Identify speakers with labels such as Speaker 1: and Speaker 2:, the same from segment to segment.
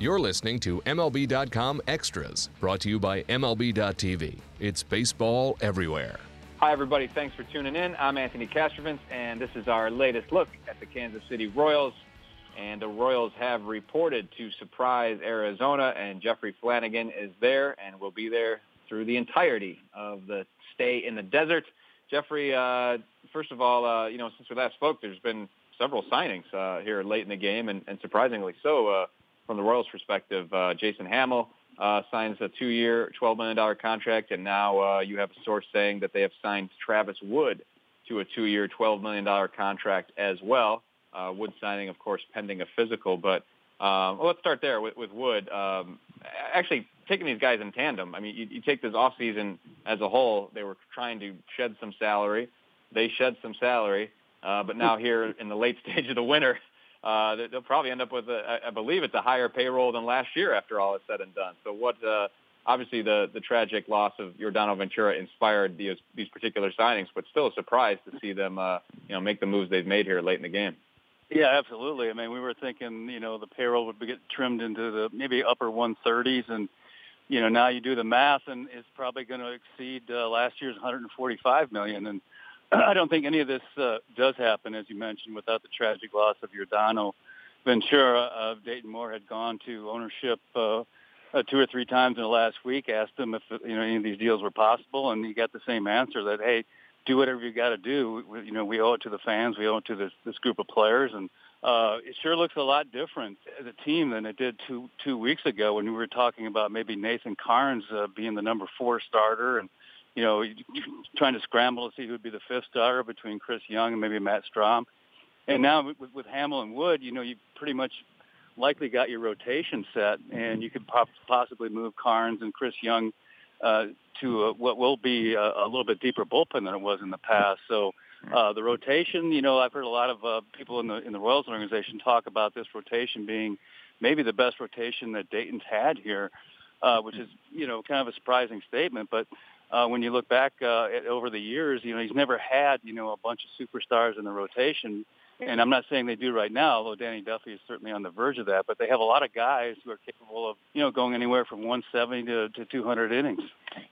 Speaker 1: You're listening to MLB.com Extras, brought to you by MLB.tv. It's baseball everywhere.
Speaker 2: Hi, everybody. Thanks for tuning in. I'm Anthony Castrovince, and this is our latest look at the Kansas City Royals. And the Royals have reported to Surprise Arizona, and Jeffrey Flanagan is there and will be there through the entirety of the stay in the desert. Jeffrey, uh, first of all, uh, you know, since we last spoke, there's been several signings uh, here late in the game, and, and surprisingly so uh, from the Royals' perspective. Uh, Jason Hammel uh, signs a two-year, $12 million contract, and now uh, you have a source saying that they have signed Travis Wood to a two-year, $12 million contract as well. Uh, Wood signing, of course, pending a physical. But um, well, let's start there with, with Wood. Um, actually, taking these guys in tandem. I mean, you, you take this offseason as a whole, they were trying to shed some salary. They shed some salary. Uh, but now here in the late stage of the winter, uh, they'll probably end up with, a, I believe it's a higher payroll than last year after all is said and done. So what, uh, obviously the, the tragic loss of Yordano Ventura inspired these, these particular signings, but still a surprise to see them, uh, you know, make the moves they've made here late in the game.
Speaker 3: Yeah, absolutely. I mean, we were thinking, you know, the payroll would get trimmed into the maybe upper 130s, and you know, now you do the math, and it's probably going to exceed uh, last year's 145 million. And I don't think any of this uh, does happen, as you mentioned, without the tragic loss of Yordano Ventura. Uh, Dayton Moore had gone to ownership uh, uh, two or three times in the last week, asked them if you know any of these deals were possible, and he got the same answer that hey, do whatever you got to do. We, you know, we owe it to the fans, we owe it to this this group of players, and uh, it sure looks a lot different as a team than it did two two weeks ago when we were talking about maybe Nathan Karns uh, being the number four starter and you know, trying to scramble to see who would be the fifth starter between Chris Young and maybe Matt Strahm. And now with, with Hammel and Wood, you know, you pretty much likely got your rotation set, and you could pop, possibly move Karns and Chris Young uh, to a, what will be a, a little bit deeper bullpen than it was in the past. So uh, the rotation, you know, I've heard a lot of uh, people in the in the Royals organization talk about this rotation being maybe the best rotation that Dayton's had here, uh, which is you know kind of a surprising statement, but uh, when you look back uh, at, over the years, you know, he's never had, you know, a bunch of superstars in the rotation. And I'm not saying they do right now, although Danny Duffy is certainly on the verge of that. But they have a lot of guys who are capable of, you know, going anywhere from 170 to, to 200 innings.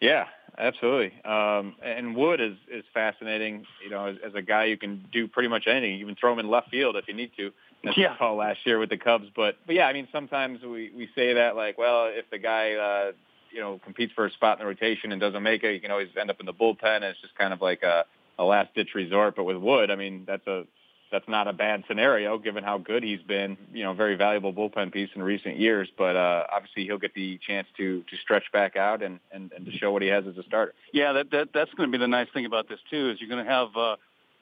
Speaker 2: Yeah, absolutely. Um, and Wood is is fascinating. You know, as, as a guy who can do pretty much anything. You can throw him in left field if you need to. That's
Speaker 3: yeah.
Speaker 2: call last year with the Cubs. But but yeah, I mean, sometimes we we say that like, well, if the guy uh, you know competes for a spot in the rotation and doesn't make it, you can always end up in the bullpen. And it's just kind of like a, a last ditch resort. But with Wood, I mean, that's a that's not a bad scenario given how good he's been. You know, very valuable bullpen piece in recent years. But uh, obviously, he'll get the chance to to stretch back out and and, and to show what he has as a starter.
Speaker 3: Yeah, that, that that's going to be the nice thing about this too is you're going to have. Uh,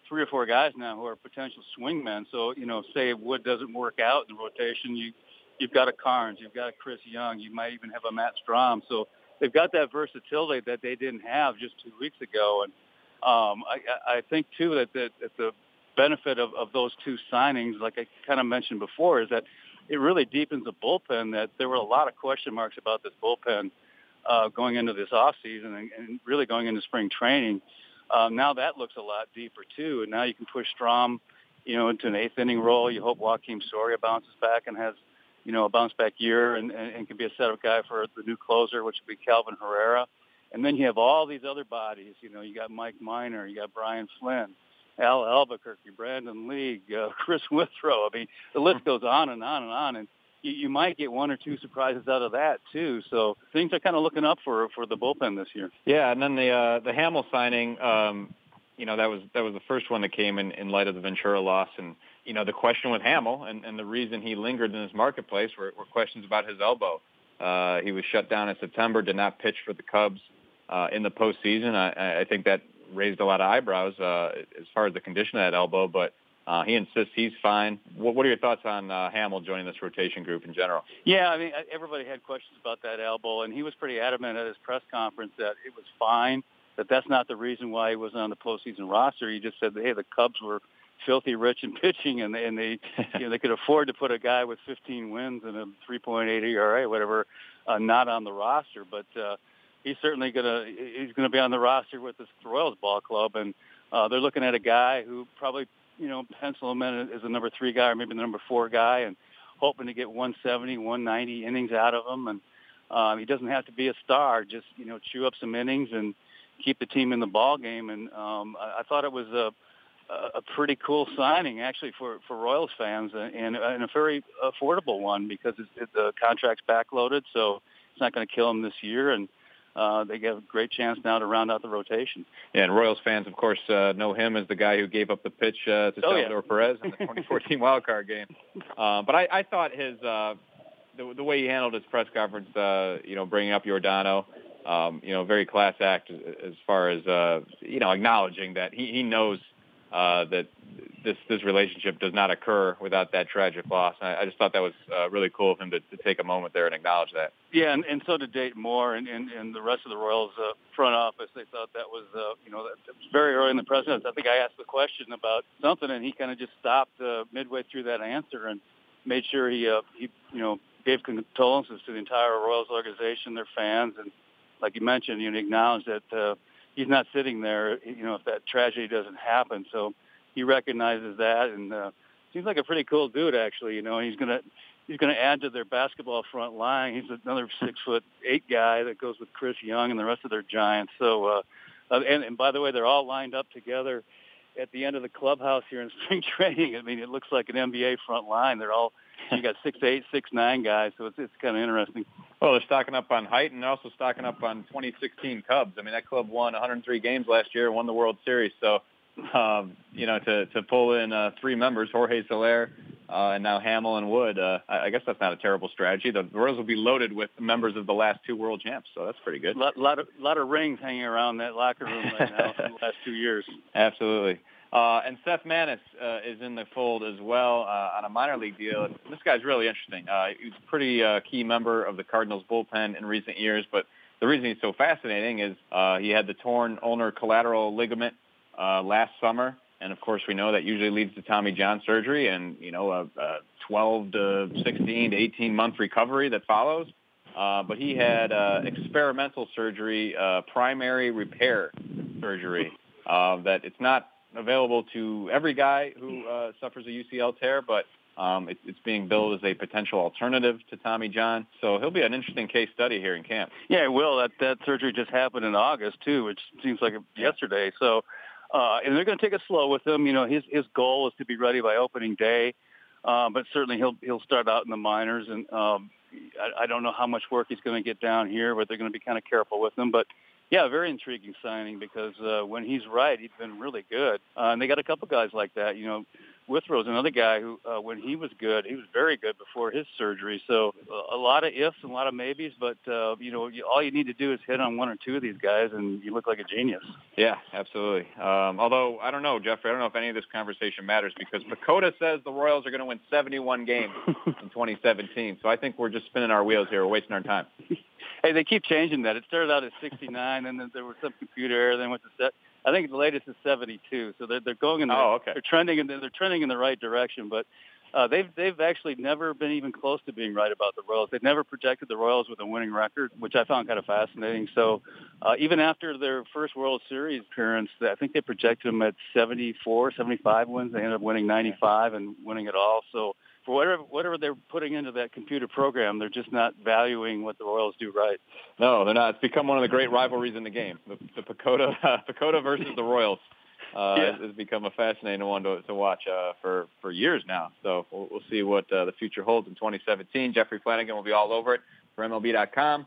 Speaker 3: Three or four guys now who are potential swingmen. So you know, say Wood doesn't work out in the rotation, you you've got a Karns, you've got a Chris Young, you might even have a Matt Strahm. So they've got that versatility that they didn't have just two weeks ago. And um, I, I think too that, that, that the benefit of, of those two signings, like I kind of mentioned before, is that it really deepens the bullpen. That there were a lot of question marks about this bullpen uh, going into this off season and, and really going into spring training. Um, now that looks a lot deeper too, and now you can push Strahm, you know, into an eighth inning role. You hope Joakim Soria bounces back and has you know, a bounce back year and, and, and can be a setup guy for the new closer, which would be Kelvin Herrera. And then you have all these other bodies. You know, you got Mike Minor, you got Brian Flynn, Al Albuquerque, Brandon League, uh, Chris Withrow. I mean, the list goes on and on and on. And you, you might get one or two surprises out of that too. So things are kind of looking up for for the bullpen this year.
Speaker 2: Yeah, and then the uh, the Hammel signing. Um, you know, that was that was the first one that came in in light of the Ventura loss and you know, the question with Hammel and, and the reason he lingered in this marketplace were, were questions about his elbow. Uh, he was shut down in September, did not pitch for the Cubs uh, in the postseason. I, I think that raised a lot of eyebrows uh, as far as the condition of that elbow, but uh, he insists he's fine. What, what are your thoughts on uh, Hammel joining this rotation group in general?
Speaker 3: Yeah, I mean, everybody had questions about that elbow, and he was pretty adamant at his press conference that it was fine, that that's not the reason why he wasn't on the postseason roster. He just said, hey, the Cubs were – filthy rich in pitching, and they, and they you know they could afford to put a guy with 15 wins and a 3.8 ERA, whatever, uh, not on the roster. But uh, he's certainly gonna he's gonna be on the roster with the Royals ball club, and uh, they're looking at a guy who probably you know pencil him in as a number three guy or maybe the number four guy, and hoping to get 170, 190 innings out of him, and um, he doesn't have to be a star. Just you know, chew up some innings and keep the team in the ball game. And um, I, I thought it was a a pretty cool signing actually for for Royals fans and, and a very affordable one because it's, it, the contract's backloaded, so it's not going to kill them this year and. Uh, they get a great chance now to round out the rotation.
Speaker 2: Yeah, and Royals fans, of course, uh, know him as the guy who gave up the pitch uh, to
Speaker 3: oh,
Speaker 2: Salvador
Speaker 3: yeah.
Speaker 2: Perez in the 2014 wild card game. Uh, but I, I thought his uh, the, the way he handled his press conference, uh, you know, bringing up Yordano, um, you know, very class act as far as uh, you know, acknowledging that he, he knows uh, that this this relationship does not occur without that tragic loss. I, I just thought that was uh, really cool of him to, to take a moment there and acknowledge that.
Speaker 3: Yeah, and, and so did Dayton Moore and, and, and the rest of the Royals uh, front office. They thought that was, uh, you know, that, was very early in the presidency. I think I asked the question about something, and he kind of just stopped uh, midway through that answer and made sure he, uh, he, you know, gave condolences to the entire Royals organization, their fans, and like you mentioned, you know, acknowledged that. Uh, he's not sitting there, you know, if that tragedy doesn't happen. So he recognizes that, and uh, seems like a pretty cool dude, actually. You know, he's gonna he's gonna add to their basketball front line. He's another six foot eight guy that goes with Chris Young and the rest of their giants. So, uh, uh, and, and by the way, they're all lined up together at the end of the clubhouse here in spring training. I mean, it looks like an NBA front line. They're all you got six eight, six nine guys, so it's it's kind of interesting.
Speaker 2: Well, they're stocking up on height and they're also stocking up on 2016 Cubs. I mean, that club won 103 games last year, won the World Series. So, um, you know, to to pull in uh, three members, Jorge Soler, uh, and now Hammel and Wood, uh, I, I guess that's not a terrible strategy. The Royals will be loaded with members of the last two World Champs, so that's pretty good.
Speaker 3: A lot, lot of lot of rings hanging around that locker room right now for the last two years.
Speaker 2: Absolutely. Uh, and Seth Maness uh, is in the fold as well uh, on a minor league deal. This guy's really interesting. Uh, he's a pretty uh, key member of the Cardinals bullpen in recent years, but the reason he's so fascinating is uh, he had the torn ulnar collateral ligament uh, last summer, and of course we know that usually leads to Tommy John surgery and you know a, a 12 to 16 to 18 month recovery that follows. Uh, but he had uh, experimental surgery, uh, primary repair surgery. Uh, that it's not available to every guy who uh, suffers a UCL tear, but um, it, it's being billed as a potential alternative to Tommy John. So he'll be an interesting case study here in camp.
Speaker 3: Yeah, it will. That that surgery just happened in August too, which seems like yesterday. So, uh, and they're going to take it slow with him. You know, his his goal is to be ready by opening day, uh, but certainly he'll he'll start out in the minors, and um, I, I don't know how much work he's going to get down here, but they're going to be kind of careful with him. But yeah, very intriguing signing because uh, when he's right, he's been really good. Uh, and they got a couple guys like that. You know, Withrow's another guy who, uh, when he was good, he was very good before his surgery. So uh, a lot of ifs and a lot of maybes, but uh, you know, you, all you need to do is hit on one or two of these guys, and you look like a genius.
Speaker 2: Yeah, absolutely. Um, although I don't know, Jeffrey, I don't know if any of this conversation matters because PECOTA says the Royals are going to win 71 games in 2017. So I think we're just spinning our wheels here. We're wasting our time.
Speaker 3: hey, they keep changing that. It started out at 69, and then there was some computer error. Then went to set. I think the latest is 72. So they're they're going in the
Speaker 2: oh, okay.
Speaker 3: they're trending in the, they're trending in the right direction. But uh, they've they've actually never been even close to being right about the Royals. They've never projected the Royals with a winning record, which I found kind of fascinating. So uh, even after their first World Series appearance, I think they projected them at 74, 75 wins. They ended up winning 95 and winning it all. So for whatever whatever they're that computer program, they're just not valuing what the Royals do right.
Speaker 2: No, they're not. It's become one of the great rivalries in the game. The, the PECOTA uh, PECOTA versus the Royals uh,
Speaker 3: Yeah.
Speaker 2: has become a fascinating one to, to watch uh, for for years now. So we'll, we'll see what uh, the future holds in 2017. Jeffrey Flanagan will be all over it for MLB.com.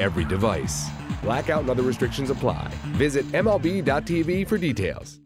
Speaker 1: every device. Blackout and other restrictions apply. Visit MLB.tv for details.